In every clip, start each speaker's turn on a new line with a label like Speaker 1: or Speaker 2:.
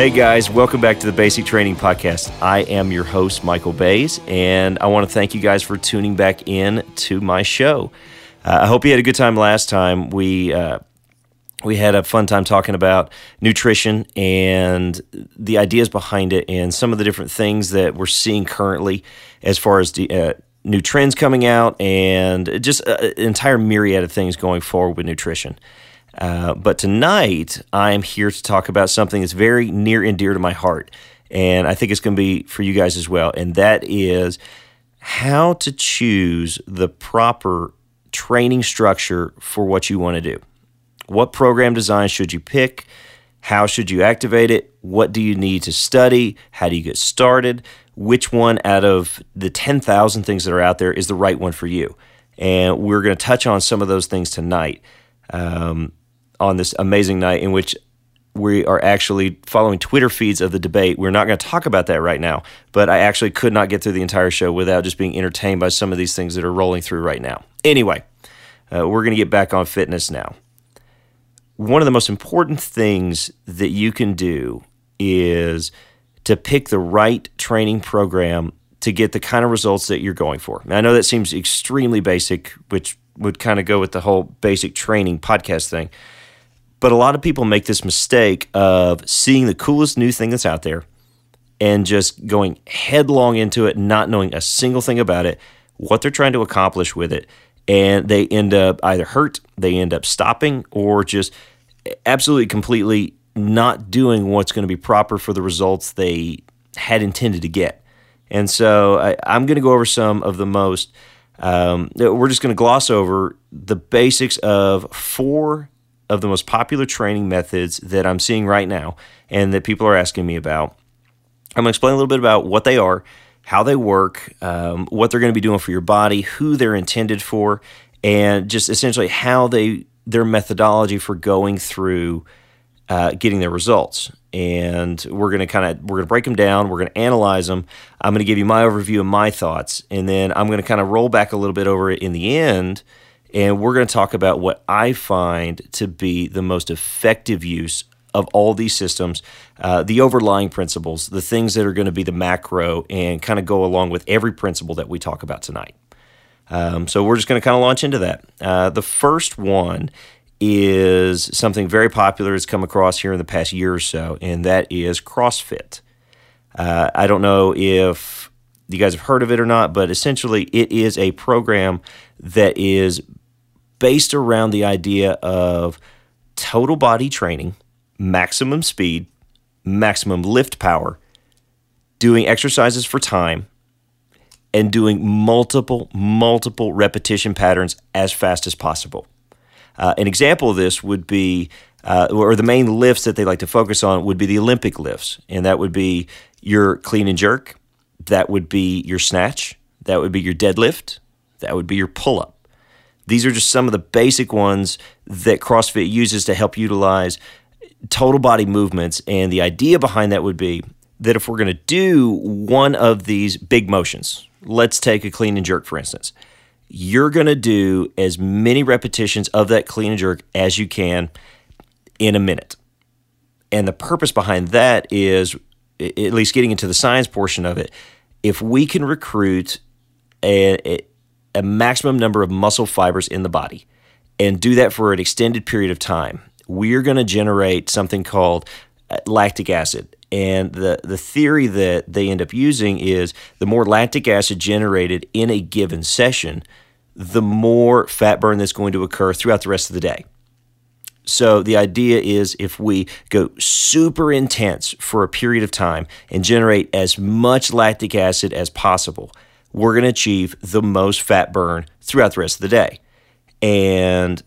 Speaker 1: Hey guys, welcome back to the Basic Training Podcast. I am your host, Michael Bays, and I want to thank you guys for tuning back in to my show. Uh, I hope you had a good time last time. We uh, we had a fun time talking about nutrition and the ideas behind it, and some of the different things that we're seeing currently as far as the, uh, new trends coming out, and just an entire myriad of things going forward with nutrition. Uh, but tonight, I am here to talk about something that's very near and dear to my heart. And I think it's going to be for you guys as well. And that is how to choose the proper training structure for what you want to do. What program design should you pick? How should you activate it? What do you need to study? How do you get started? Which one out of the 10,000 things that are out there is the right one for you? And we're going to touch on some of those things tonight. Um, on this amazing night in which we are actually following Twitter feeds of the debate. We're not going to talk about that right now, but I actually could not get through the entire show without just being entertained by some of these things that are rolling through right now. Anyway, uh, we're going to get back on fitness now. One of the most important things that you can do is to pick the right training program to get the kind of results that you're going for. Now, I know that seems extremely basic, which would kind of go with the whole basic training podcast thing. But a lot of people make this mistake of seeing the coolest new thing that's out there and just going headlong into it, not knowing a single thing about it, what they're trying to accomplish with it. And they end up either hurt, they end up stopping, or just absolutely completely not doing what's going to be proper for the results they had intended to get. And so I, am going to go over some of the most, um, we're just going to gloss over the basics of four of the most popular training methods that I'm seeing right now and that people are asking me about. I'm going to explain a little bit about what they are, how they work, um, what they're going to be doing for your body, who they're intended for, and just essentially how they their methodology for going through uh, getting their results. And we're going to kind of we're going to break them down. We're going to analyze them. I'm going to give you my overview of my thoughts, and then I'm going to kind of roll back a little bit over it in the end and we're going to talk about what I find to be the most effective use of all these systems, uh, the overlying principles, the things that are going to be the macro and kind of go along with every principle that we talk about tonight. Um, so we're just going to kind of launch into that. Uh, the first one is something very popular that's come across here in the past year or so, and that is CrossFit. Uh, I don't know if you guys have heard of it or not, but essentially it is a program that is based around the idea of total body training, maximum speed, maximum lift power, doing exercises for time, and doing multiple, multiple repetition patterns as fast as possible. Uh, an example of this would be, uh, or the main lifts that they like to focus on would be the Olympic lifts, and that would be your clean and jerk, that would be your snatch, that would be your deadlift, that would be your pull up. These are just some of the basic ones that CrossFit uses to help utilize total body movements. And the idea behind that would be that if we're going to do one of these big motions, let's take a clean and jerk, for instance, you're going to do as many repetitions of that clean and jerk as you can in a minute. And the purpose behind that is, at least getting into the science portion of it, if we can recruit a, a maximum number of muscle fibers in the body and do that for an extended period of time, we're going to generate something called uh, lactic acid. And the, the theory that they end up using is the more lactic acid generated in a given session, the more fat burn that's going to occur throughout the rest of the day. So the idea is if we go super intense for a period of time and generate as much lactic acid as possible, we're going to achieve the most fat burn throughout the rest of the day. And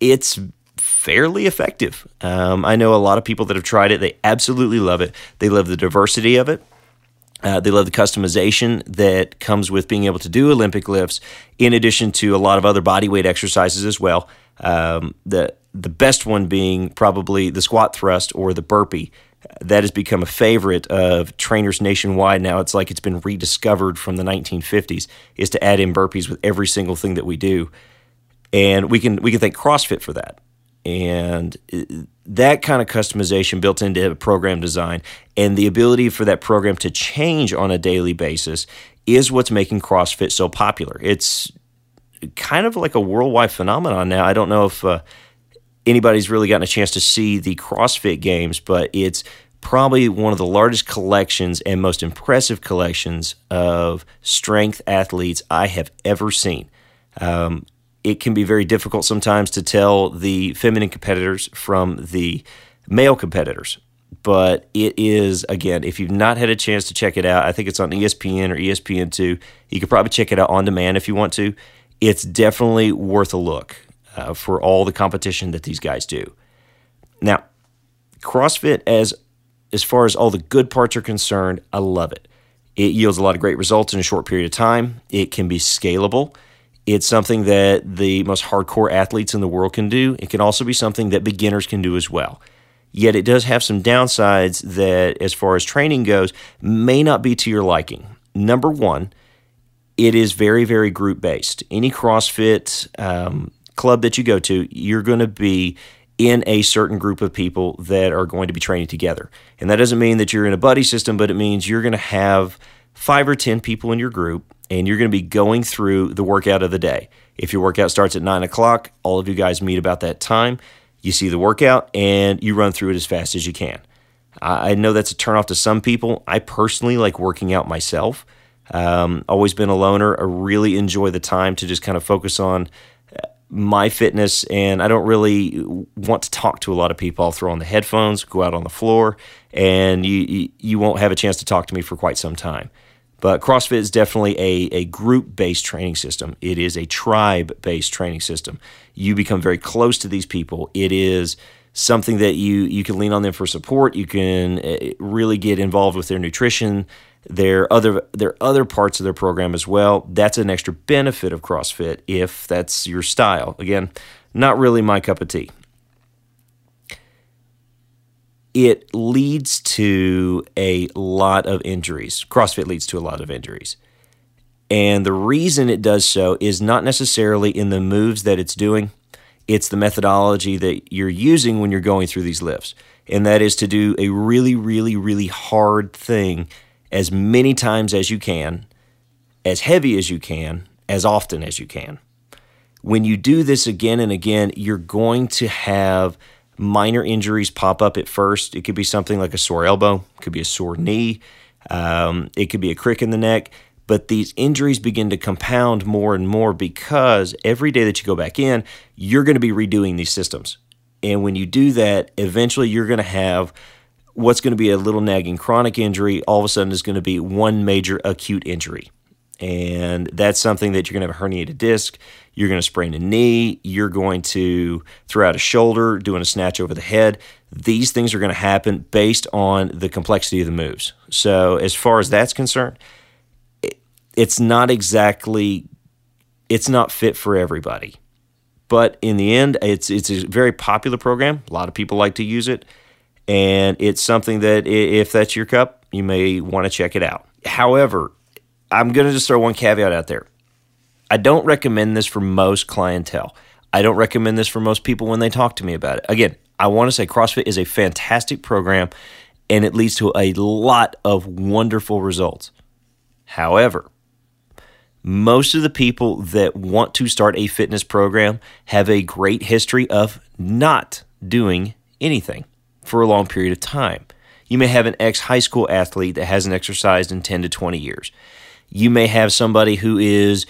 Speaker 1: it's fairly effective. Um, I know a lot of people that have tried it, they absolutely love it. They love the diversity of it. Uh, they love the customization that comes with being able to do Olympic lifts, in addition to a lot of other body weight exercises as well. Um, the the best one being probably the squat thrust or the burpee that has become a favorite of trainers nationwide now. It's like it's been rediscovered from the 1950s is to add in burpees with every single thing that we do. And we can we can thank CrossFit for that. And that kind of customization built into a program design and the ability for that program to change on a daily basis is what's making CrossFit so popular. It's kind of like a worldwide phenomenon now. I don't know if uh, anybody's really gotten a chance to see the CrossFit games, but it's probably one of the largest collections and most impressive collections of strength athletes I have ever seen. Um, it can be very difficult sometimes to tell the feminine competitors from the male competitors. But it is, again, if you've not had a chance to check it out, I think it's on ESPN or ESPN2. You could probably check it out on demand if you want to. It's definitely worth a look uh, for all the competition that these guys do. Now, CrossFit, as as far as all the good parts are concerned, I love it. It yields a lot of great results in a short period of time. It can be scalable. It's something that the most hardcore athletes in the world can do. It can also be something that beginners can do as well. Yet it does have some downsides that, as far as training goes, may not be to your liking. Number one, it is very, very group based. Any CrossFit um, club that you go to, you're going to be in a certain group of people that are going to be training together. And that doesn't mean that you're in a buddy system, but it means you're going to have five or 10 people in your group and you're going to be going through the workout of the day. If your workout starts at nine o'clock, all of you guys meet about that time. You see the workout and you run through it as fast as you can. I know that's a turnoff to some people. I personally like working out myself. Um, always been a loner. I really enjoy the time to just kind of focus on my fitness and I don't really want to talk to a lot of people. I'll throw on the headphones, go out on the floor, and you, you, you won't have a chance to talk to me for quite some time. But CrossFit is definitely a, a group based training system. It is a tribe based training system. You become very close to these people. It is something that you you can lean on them for support. You can eh, really get involved with their nutrition, their other their other parts of their program as well. That's an extra benefit of CrossFit if that's your style. Again, not really my cup of tea. It leads to a lot of injuries. CrossFit leads to a lot of injuries. And the reason it does so is not necessarily in the moves that it's doing, it's the methodology that you're using when you're going through these lifts. And that is to do a really, really, really hard thing as many times as you can, as heavy as you can, as often as you can. When you do this again and again, you're going to have minor injuries pop up at first. It could be something like a sore elbow, it could be a sore knee, um, it could be a crick in the neck. But these injuries begin to compound more and more because every day that you go back in, you're going to be redoing these systems. And when you do that, eventually you're going to have what's going to be a little nagging chronic injury all of a sudden is going to be one major acute injury. And that's something that you're going to have a herniated disc, you're going to sprain a knee, you're going to throw out a shoulder, doing a snatch over the head. These things are going to happen based on the complexity of the moves. So, as far as that's concerned, it's not exactly it's not fit for everybody. But in the end, it's it's a very popular program. A lot of people like to use it and it's something that if that's your cup, you may want to check it out. However, I'm going to just throw one caveat out there. I don't recommend this for most clientele. I don't recommend this for most people when they talk to me about it. Again, I want to say CrossFit is a fantastic program and it leads to a lot of wonderful results. However, most of the people that want to start a fitness program have a great history of not doing anything for a long period of time. You may have an ex high school athlete that hasn't exercised in 10 to 20 years. You may have somebody who is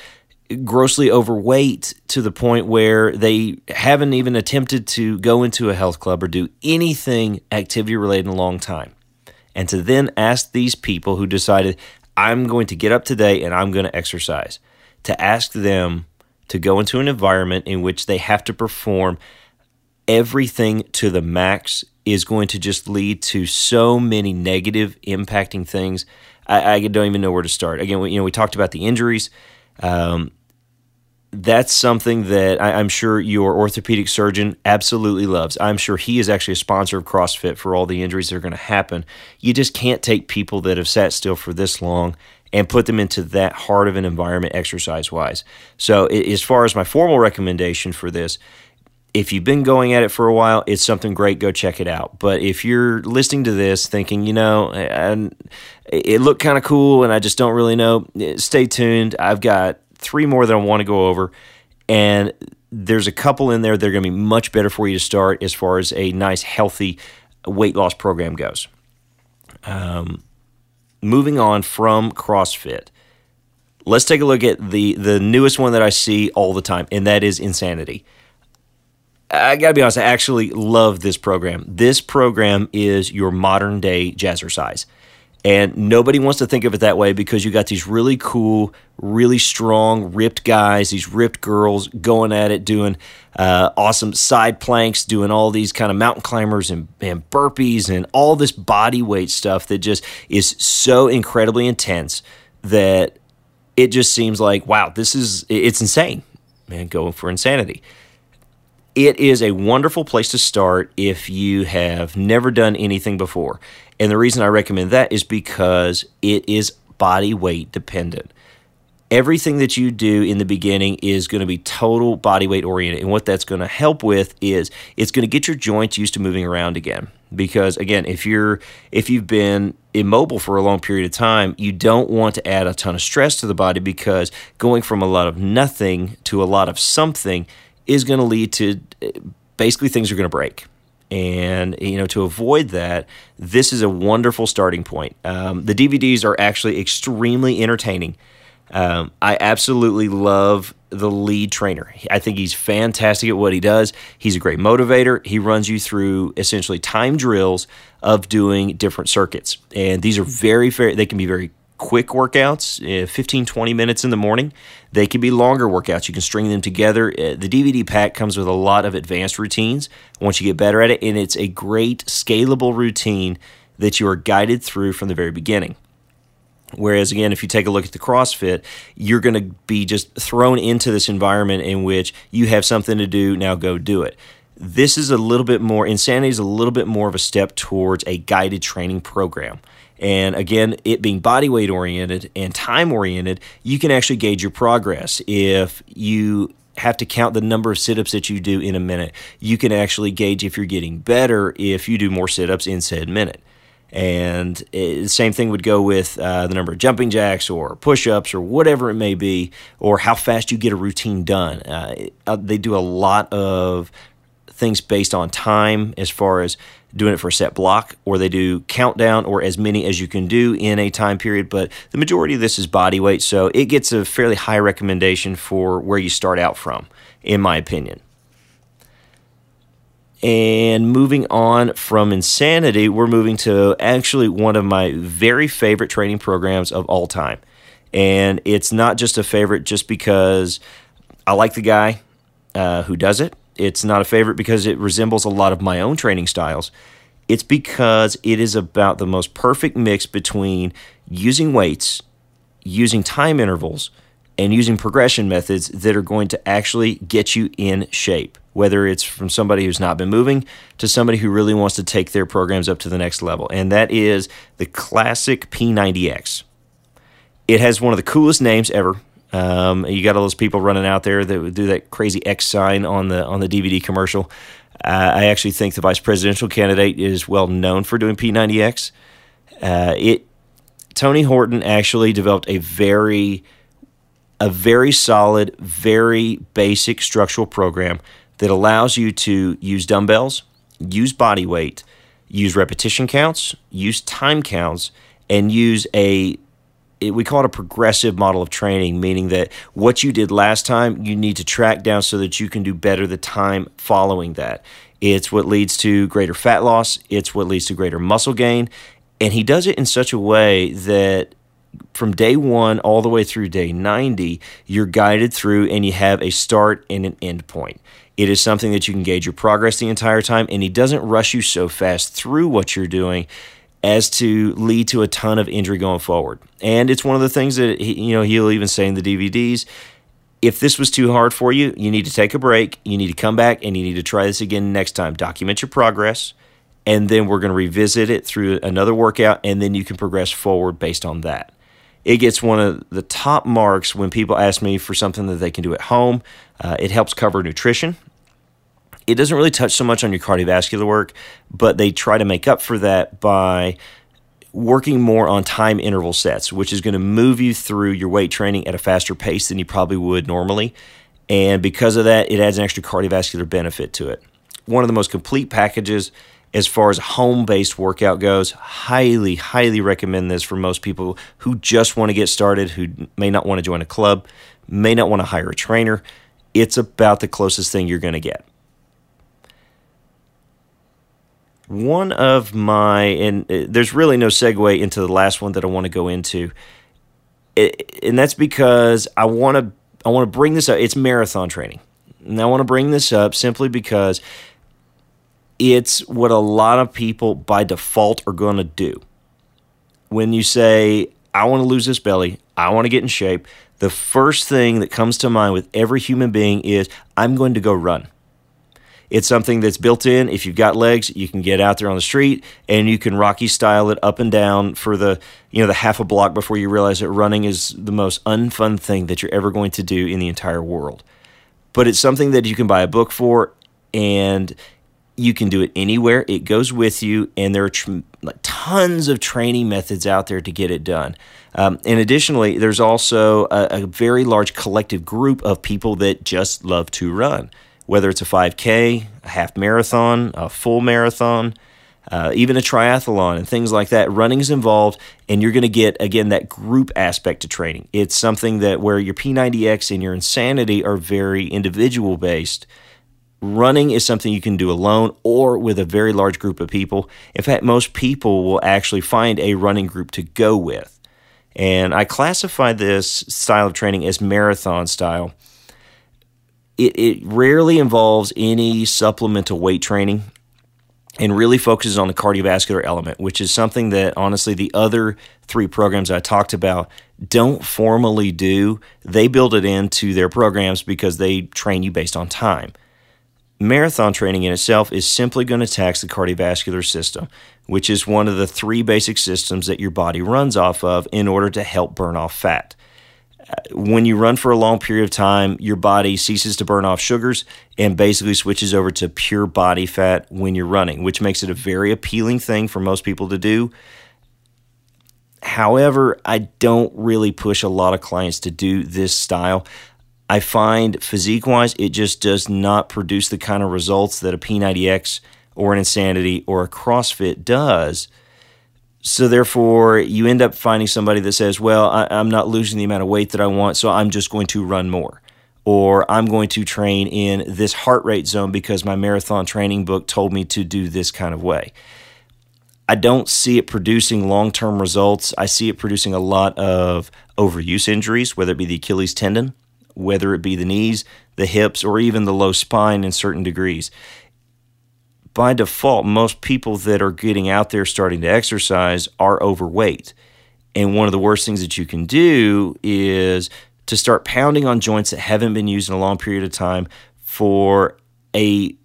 Speaker 1: grossly overweight to the point where they haven't even attempted to go into a health club or do anything activity related in a long time. And to then ask these people who decided, I'm going to get up today and I'm going to exercise, to ask them to go into an environment in which they have to perform everything to the max is going to just lead to so many negative impacting things. I, I don't even know where to start. Again, we, you know, we talked about the injuries. Um, that's something that I, am sure your orthopedic surgeon absolutely loves. I'm sure he is actually a sponsor of CrossFit for all the injuries that are going to happen. You just can't take people that have sat still for this long and put them into that hard of an environment exercise wise. So, as far as my formal recommendation for this, if you've been going at it for a while, it's something great. Go check it out. But if you're listening to this thinking, you know, and it looked kind of cool and I just don't really know, stay tuned. I've got three more that I want to go over. And there's a couple in there that are going to be much better for you to start as far as a nice, healthy weight loss program goes. Um, moving on from CrossFit, let's take a look at the the newest one that I see all the time, and that is Insanity. I got to be honest, I actually love this program. This program is your modern day jazzercise. And nobody wants to think of it that way because you got these really cool, really strong, ripped guys, these ripped girls going at it, doing uh, awesome side planks, doing all these kind of mountain climbers and, and burpees and all this body weight stuff that just is so incredibly intense that it just seems like, wow, this is, it's insane, man, going for insanity. It is a wonderful place to start if you have never done anything before. And the reason I recommend that is because it is body weight dependent. Everything that you do in the beginning is going to be total body weight oriented. And what that's going to help with is it's going to get your joints used to moving around again. Because again, if you're if you've been immobile for a long period of time, you don't want to add a ton of stress to the body because going from a lot of nothing to a lot of something is going to lead to basically things are going to break. And you know, to avoid that, this is a wonderful starting point. Um, the DVDs are actually extremely entertaining. Um, I absolutely love the lead trainer. I think he's fantastic at what he does. He's a great motivator. He runs you through essentially time drills of doing different circuits. And these are very, very, they can be very quick workouts, uh, 15, 20 minutes in the morning. They can be longer workouts. You can string them together. Uh, the DVD pack comes with a lot of advanced routines once you get better at it, and it's a great scalable routine that you are guided through from the very beginning. Whereas, again, if you take a look at the CrossFit, you're going to be just thrown into this environment in which you have something to do, now go do it. This is a little bit more, Insanity is a little bit more of a step towards a guided training program. And again, it being body weight oriented and time oriented, you can actually gauge your progress. If you have to count the number of sit ups that you do in a minute, you can actually gauge if you're getting better if you do more sit ups in said minute. And the same thing would go with uh, the number of jumping jacks or push ups or whatever it may be, or how fast you get a routine done. Uh, they do a lot of things based on time as far as doing it for a set block, or they do countdown or as many as you can do in a time period. But the majority of this is body weight, so it gets a fairly high recommendation for where you start out from, in my opinion. And moving on from insanity, we're moving to actually one of my very favorite training programs of all time. And it's not just a favorite just because I like the guy uh, who does it it's not a favorite because it resembles a lot of my own training styles. It's because it is about the most perfect mix between using weights, using time intervals, and using progression methods that are going to actually get you in shape, whether it's from somebody who's not been moving to somebody who really wants to take their programs up to the next level. And that is the classic P90X. It has one of the coolest names ever. Um, you got all those people running out there that would do that crazy X sign on the on the DVD commercial. Uh, I actually think the vice presidential candidate is well known for doing P90X. Uh, it Tony Horton actually developed a very a very solid, very basic structural program that allows you to use dumbbells, use body weight, use repetition counts, use time counts, and use a it, we call it a progressive model of training, meaning that what you did last time, you need to track down so that you can do better the time following that. It's what leads to greater fat loss, it's what leads to greater muscle gain. And he does it in such a way that from day one all the way through day 90, you're guided through and you have a start and an end point. It is something that you can gauge your progress the entire time, and he doesn't rush you so fast through what you're doing as to lead to a ton of injury going forward. And it's one of the things that he, you know he'll even say in the DVDs. If this was too hard for you, you need to take a break. You need to come back and you need to try this again next time. Document your progress, and then we're going to revisit it through another workout, and then you can progress forward based on that. It gets one of the top marks when people ask me for something that they can do at home. Uh, it helps cover nutrition. It doesn't really touch so much on your cardiovascular work, but they try to make up for that by working more on time interval sets, which is going to move you through your weight training at a faster pace than you probably would normally. And because of that, it adds an extra cardiovascular benefit to it. One of the most complete packages as far as home based workout goes. Highly, highly recommend this for most people who just want to get started, who may not want to join a club, may not want to hire a trainer. It's about the closest thing you're going to get. One of my, and uh, there's really no segue into the last one that I want to go into, and that's because I want to I want to bring this up. It's marathon training, and I want to bring this up simply because it's what a lot of people by default are going to do. When you say, I want to lose this belly, I want to get in shape, the first thing that comes to mind with every human being is, I'm going to go run. It's something that's built in. If you've got legs, you can get out there on the street and you can Rocky style it up and down for the you know the half a block before you realize that running is the most unfun thing that you're ever going to do in the entire world. But it's something that you can buy a book for and you can do it anywhere. It goes with you, and there are tr- like tons of training methods out there to get it done. Um, and additionally, there's also a, a, very large collective group of people that just love to run, whether it's a 5K, a half marathon, a full marathon. Uh, even a triathlon and things like that. Running is involved, and you're going to get again that group aspect to training. It's something that where your P90X and your insanity are very individual based running is something you can do alone or with a very large group of people. In fact, most people will actually find a running group to go with. And I classify this style of training as marathon style. It, it rarely involves any supplemental weight training and really focuses on the cardiovascular element, which is something that honestly the other three programs I talked about don't formally do. They build it into their programs because they train you based on time. Marathon training in itself is simply going to tax the cardiovascular system, which is one of the three basic systems that your body runs off of in order to help burn off fat. When you run for a long period of time, your body ceases to burn off sugars and basically switches over to pure body fat when you're running, which makes it a very appealing thing for most people to do. However, I don't really push a lot of clients to do this style. I find physique wise, it just does not produce the kind of results that a P90X or an Insanity or a CrossFit does. So, therefore, you end up finding somebody that says, Well, I, am not losing the amount of weight that I want, so I'm just going to run more. Or I'm going to train in this heart rate zone because my marathon training book told me to do this kind of way. I don't see it producing long term results. I see it producing a lot of overuse injuries, whether it be the Achilles tendon whether it be the knees, the hips, or even the low spine in certain degrees. By default, most people that are getting out there starting to exercise are overweight. And one of the worst things that you can do is to start pounding on joints that haven't been used in a long period of time for a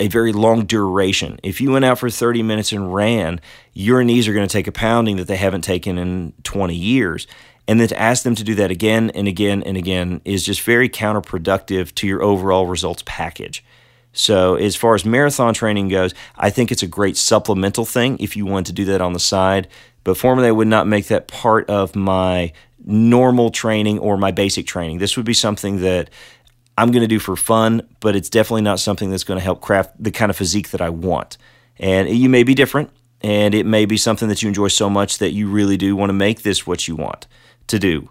Speaker 1: a very long duration. If you went out for 30 minutes and ran, your knees are going to take a pounding that they haven't taken in 20 years. And then to ask them to do that again and again and again is just very counterproductive to your overall results package. So, as far as marathon training goes, I think it's a great supplemental thing if you want to do that on the side. But formally, I would not make that part of my normal training or my basic training. This would be something that I'm going to do for fun, but it's definitely not something that's going to help craft the kind of physique that I want. And you may be different, and it may be something that you enjoy so much that you really do want to make this what you want to do.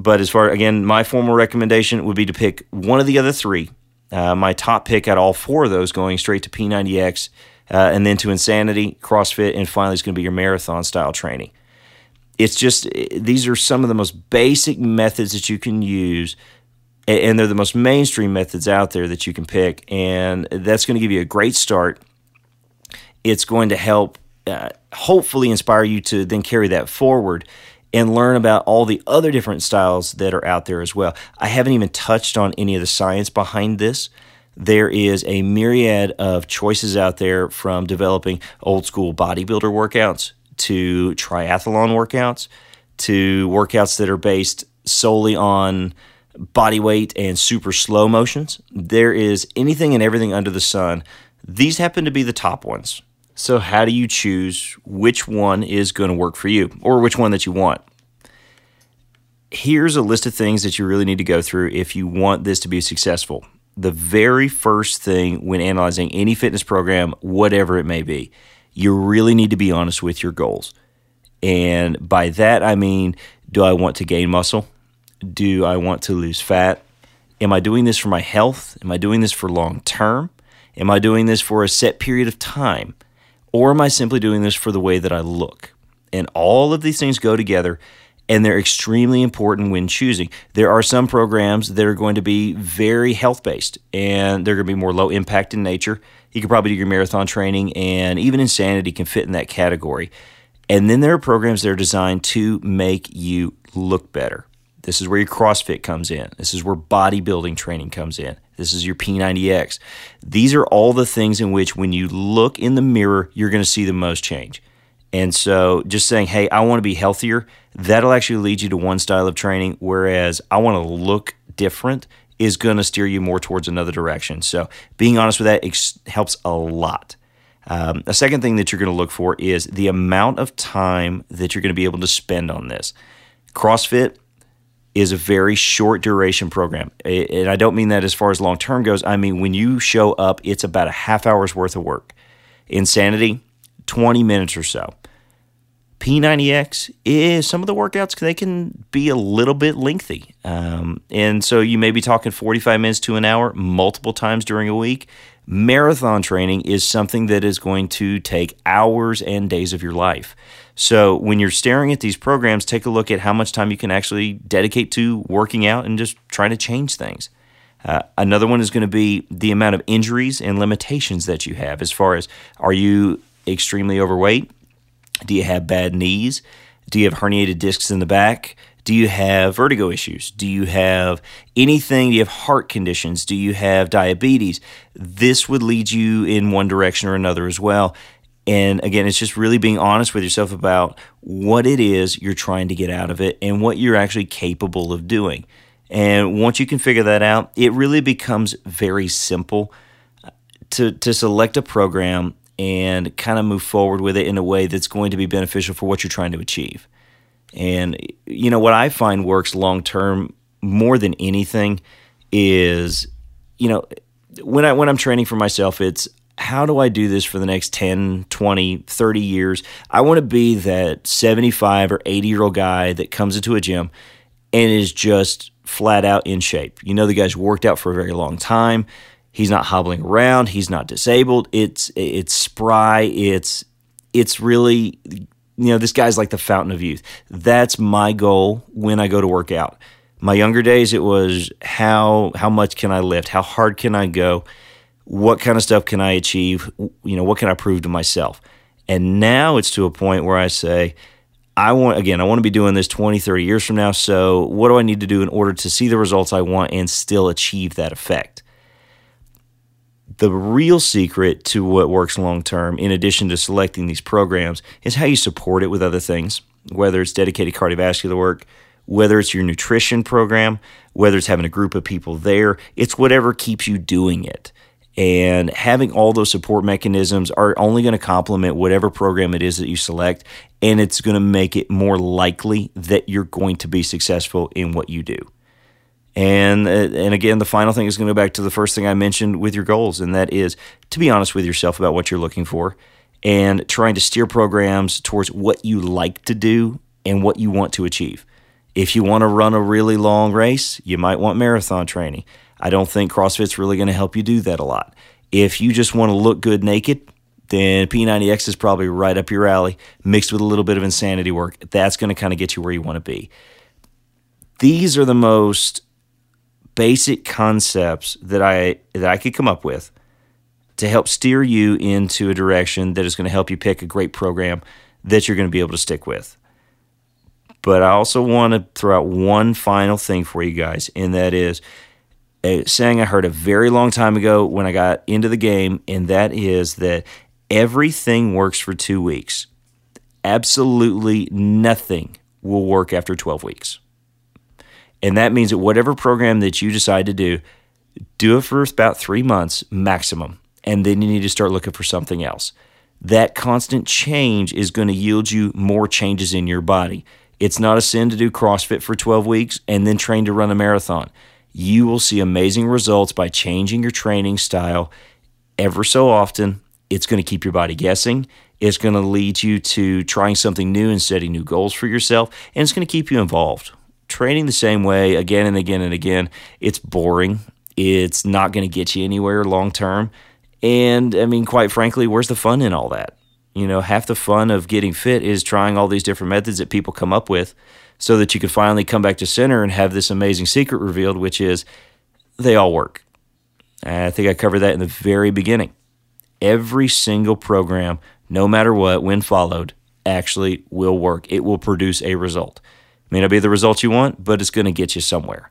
Speaker 1: But as far again, my formal recommendation would be to pick one of the other three. Uh, my top pick at all four of those going straight to P90X, uh, and then to Insanity, CrossFit, and finally it's going to be your marathon style training. It's just these are some of the most basic methods that you can use, and they're the most mainstream methods out there that you can pick, and that's going to give you a great start. It's going to help, uh, hopefully, inspire you to then carry that forward and learn about all the other different styles that are out there as well. I haven't even touched on any of the science behind this. There is a myriad of choices out there from developing old school bodybuilder workouts to triathlon workouts to workouts that are based solely on body weight and super slow motions. There is anything and everything under the sun. These happen to be the top ones. So, how do you choose which one is going to work for you or which one that you want? Here's a list of things that you really need to go through if you want this to be successful. The very first thing when analyzing any fitness program, whatever it may be, you really need to be honest with your goals. And by that, I mean, do I want to gain muscle? Do I want to lose fat? Am I doing this for my health? Am I doing this for long term? Am I doing this for a set period of time? Or am I simply doing this for the way that I look? And all of these things go together and they're extremely important when choosing. There are some programs that are going to be very health based and they're going to be more low impact in nature. You could probably do your marathon training and even insanity can fit in that category. And then there are programs that are designed to make you look better. This is where your CrossFit comes in. This is where bodybuilding training comes in. This is your P90X. These are all the things in which, when you look in the mirror, you're going to see the most change. And so, just saying, hey, I want to be healthier, that'll actually lead you to one style of training. Whereas I want to look different is going to steer you more towards another direction. So, being honest with that ex- helps a lot. Um, a second thing that you're going to look for is the amount of time that you're going to be able to spend on this. CrossFit is a very short duration program. And I don't mean that as far as long term goes. I mean, when you show up, it's about a half hour's worth of work. Insanity, 20 minutes or so. P90X is some of the workouts, they can be a little bit lengthy. Um, and so you may be talking 45 minutes to an hour multiple times during a week. Marathon training is something that is going to take hours and days of your life. So when you're staring at these programs, take a look at how much time you can actually dedicate to working out and just trying to change things. Uh, another one is going to be the amount of injuries and limitations that you have as far as are you extremely overweight? Do you have bad knees? Do you have herniated discs in the back? Do you have vertigo issues? Do you have anything? Do you have heart conditions? Do you have diabetes? This would lead you in one direction or another as well. And again, it's just really being honest with yourself about what it is you're trying to get out of it and what you're actually capable of doing. And once you can figure that out, it really becomes very simple to, to select a program and kind of move forward with it in a way that's going to be beneficial for what you're trying to achieve. And, you know, what I find works long term more than anything is, you know, when I when I'm training for myself, it's how do I do this for the next 10, 20, 30 years? I want to be that 75 or 80 year old guy that comes into a gym and is just flat out in shape. You know, the guy's worked out for a very long time. He's not hobbling around. He's not disabled. It's it's spry. It's it's really you know this guy's like the fountain of youth. That's my goal when I go to work out. My younger days, it was how how much can I lift? How hard can I go? What kind of stuff can I achieve? You know, what can I prove to myself? And now it's to a point where I say, I want, again, I want to be doing this 20, 30 years from now. So, what do I need to do in order to see the results I want and still achieve that effect? The real secret to what works long term, in addition to selecting these programs, is how you support it with other things, whether it's dedicated cardiovascular work, whether it's your nutrition program, whether it's having a group of people there, it's whatever keeps you doing it. And having all those support mechanisms are only going to complement whatever program it is that you select. And it's going to make it more likely that you're going to be successful in what you do. And, uh, and again, the final thing is going to go back to the first thing I mentioned with your goals, and that is to be honest with yourself about what you're looking for and trying to steer programs towards what you like to do and what you want to achieve. If you want to run a really long race, you might want marathon training. I don't think CrossFit's really going to help you do that a lot. If you just want to look good naked, then P90X is probably right up your alley, mixed with a little bit of insanity work. That's going to kind of get you where you want to be. These are the most basic concepts that I that I could come up with to help steer you into a direction that is going to help you pick a great program that you're going to be able to stick with. But I also want to throw out one final thing for you guys, and that is a saying I heard a very long time ago when I got into the game, and that is that everything works for two weeks. Absolutely nothing will work after 12 weeks. And that means that whatever program that you decide to do, do it for about three months maximum. And then you need to start looking for something else. That constant change is going to yield you more changes in your body. It's not a sin to do CrossFit for 12 weeks and then train to run a marathon. You will see amazing results by changing your training style ever so often. It's going to keep your body guessing. It's going to lead you to trying something new and setting new goals for yourself, and it's going to keep you involved. Training the same way again and again and again, it's boring. It's not going to get you anywhere long term. And I mean, quite frankly, where's the fun in all that? You know, half the fun of getting fit is trying all these different methods that people come up with so that you can finally come back to center and have this amazing secret revealed, which is they all work. And I think I covered that in the very beginning. Every single program, no matter what, when followed, actually will work. It will produce a result. It may not be the result you want, but it's going to get you somewhere.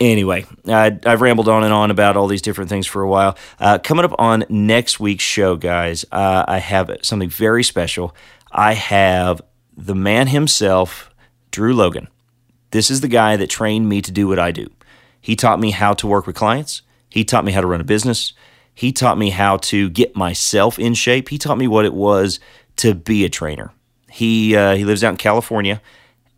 Speaker 1: Anyway, I, have rambled on and on about all these different things for a while. Uh, coming up on next week's show, guys, uh, I have something very special. I have the man himself, Drew Logan. This is the guy that trained me to do what I do. He taught me how to work with clients. He taught me how to run a business. He taught me how to get myself in shape. He taught me what it was to be a trainer. He uh, he lives out in California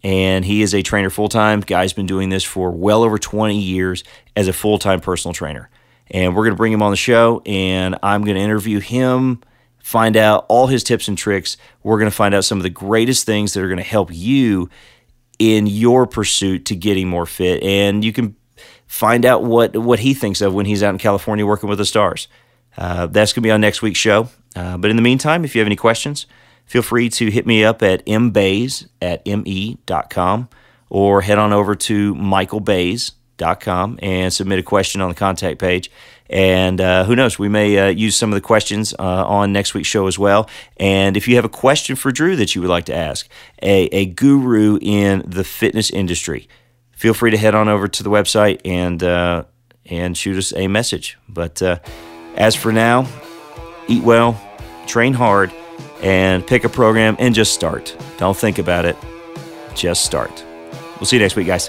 Speaker 1: and he is a trainer full time. Guy's been doing this for well over 20 years as a full time personal trainer. And we're going to bring him on the show, and I'm going to interview him, find out all his tips and tricks. We're going to find out some of the greatest things that are going to help you in your pursuit to getting more fit. And you can find out what, what he thinks of when he's out in California working with the stars. Uh, that's going to be on next week's show. Uh, but in the meantime, if you have any questions, feel free to hit me up at mbays at me.com or head on over to michaelbays.com and submit a question on the contact page. And uh, who knows, we may uh, use some of the questions uh, on next week's show as well. And if you have a question for Drew that you would like to ask, a, a guru in the fitness industry, feel free to head on over to the website and uh, and shoot us a message. But uh, as for now, eat well, train hard and pick a program and just start. Don't think about it, just start. We'll see you next week, guys.